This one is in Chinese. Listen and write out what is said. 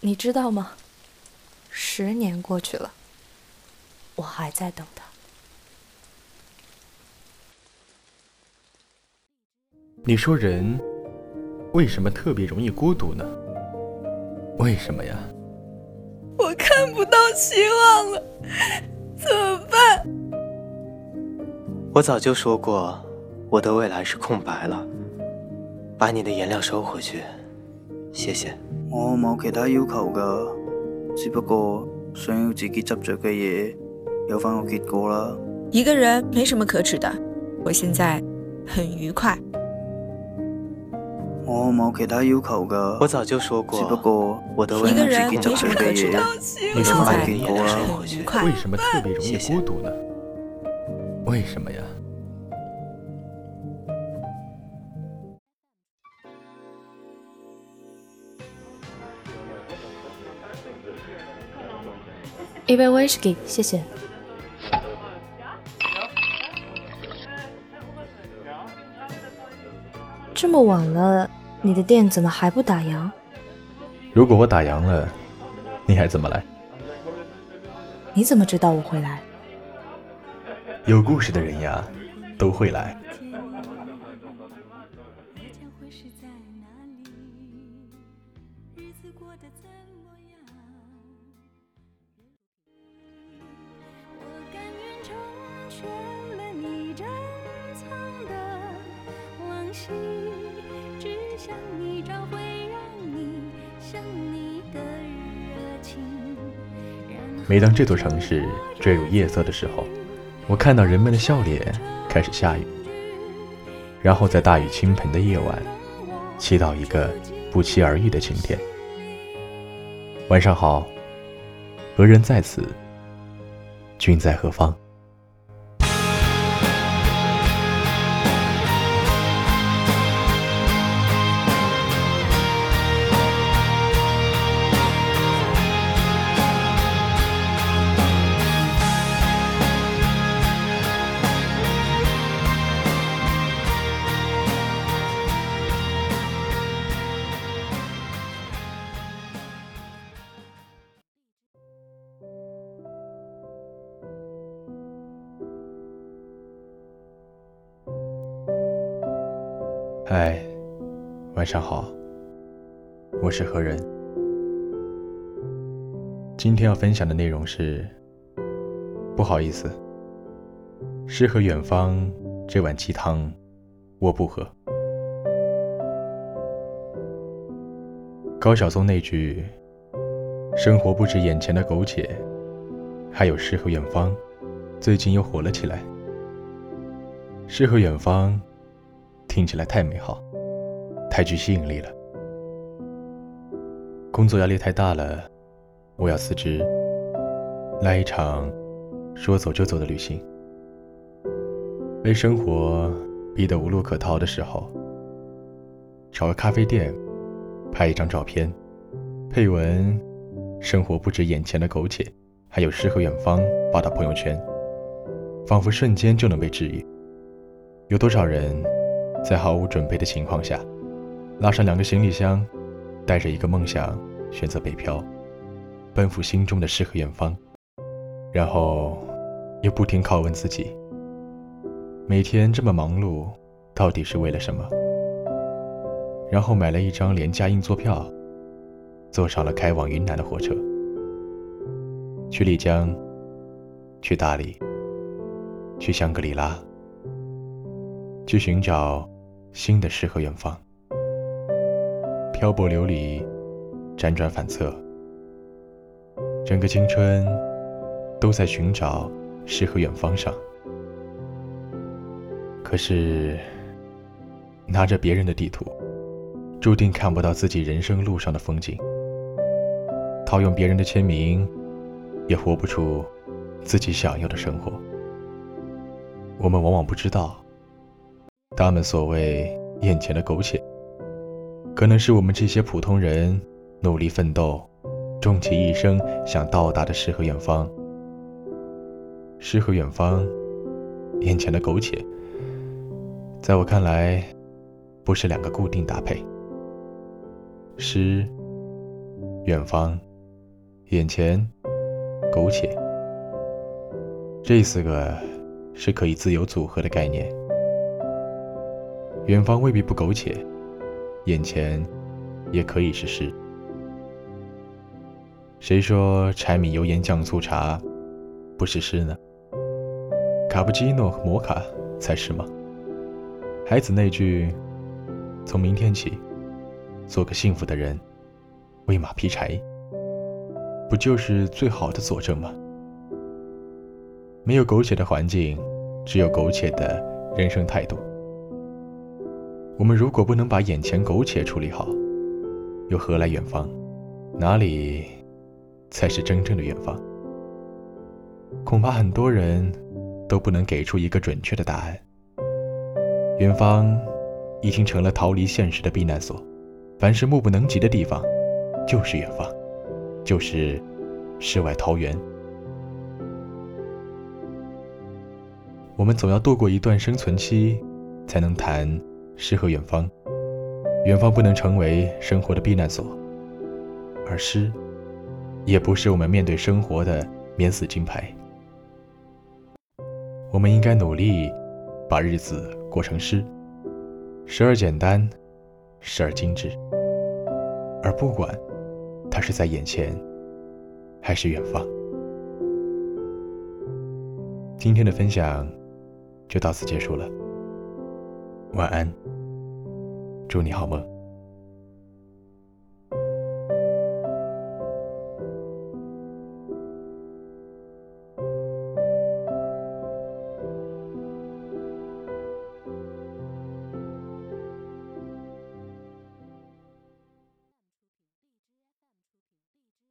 你知道吗？十年过去了，我还在等他。你说人为什么特别容易孤独呢？为什么呀？我看不到希望了，怎么办？我早就说过，我的未来是空白了。把你的颜料收回去，谢谢。我冇其他要求噶，只不过想要自己执着嘅嘢有翻个结果啦。一个人没什么可耻的，我现在很愉快。我冇其他要求噶，我早就说过，只不过我的一个人没什么可的。耻的，你现在很愉快为。什么特别容易孤独呢？为什么呀？一杯威士忌，谢谢。这么晚了，你的店怎么还不打烊？如果我打烊了，你还怎么来？你怎么知道我会来？有故事的人呀，都会来。往昔，只想你找回让你想你的热情。然后每当这座城市坠入夜色的时候，我看到人们的笑脸开始下雨，然后在大雨倾盆的夜晚，祈祷一个不期而遇的晴天。晚上好，何人在此？君在何方？嗨，晚上好，我是何人。今天要分享的内容是，不好意思，诗和远方这碗鸡汤，我不喝。高晓松那句“生活不止眼前的苟且，还有诗和远方”，最近又火了起来。诗和远方。听起来太美好，太具吸引力了。工作压力太大了，我要辞职，来一场说走就走的旅行。被生活逼得无路可逃的时候，找个咖啡店，拍一张照片，配文“生活不止眼前的苟且，还有诗和远方”，发到朋友圈，仿佛瞬间就能被治愈。有多少人？在毫无准备的情况下，拉上两个行李箱，带着一个梦想，选择北漂，奔赴心中的诗和远方，然后又不停拷问自己：每天这么忙碌，到底是为了什么？然后买了一张廉价硬座票，坐上了开往云南的火车，去丽江，去大理，去香格里拉。去寻找新的诗和远方，漂泊流离，辗转反侧，整个青春都在寻找诗和远方上。可是，拿着别人的地图，注定看不到自己人生路上的风景；套用别人的签名，也活不出自己想要的生活。我们往往不知道。他们所谓眼前的苟且，可能是我们这些普通人努力奋斗，终其一生想到达的诗和远方。诗和远方，眼前的苟且，在我看来，不是两个固定搭配。诗，远方、眼前、苟且，这四个是可以自由组合的概念。远方未必不苟且，眼前也可以是诗。谁说柴米油盐酱醋茶不是诗呢？卡布奇诺和摩卡才是吗？孩子那句“从明天起，做个幸福的人，喂马劈柴”，不就是最好的佐证吗？没有苟且的环境，只有苟且的人生态度。我们如果不能把眼前苟且处理好，又何来远方？哪里才是真正的远方？恐怕很多人都不能给出一个准确的答案。远方已经成了逃离现实的避难所，凡是目不能及的地方，就是远方，就是世外桃源。我们总要度过一段生存期，才能谈诗和远方。远方不能成为生活的避难所，而诗，也不是我们面对生活的免死金牌。我们应该努力。把日子过成诗，时而简单，时而精致，而不管它是在眼前，还是远方。今天的分享就到此结束了，晚安，祝你好梦。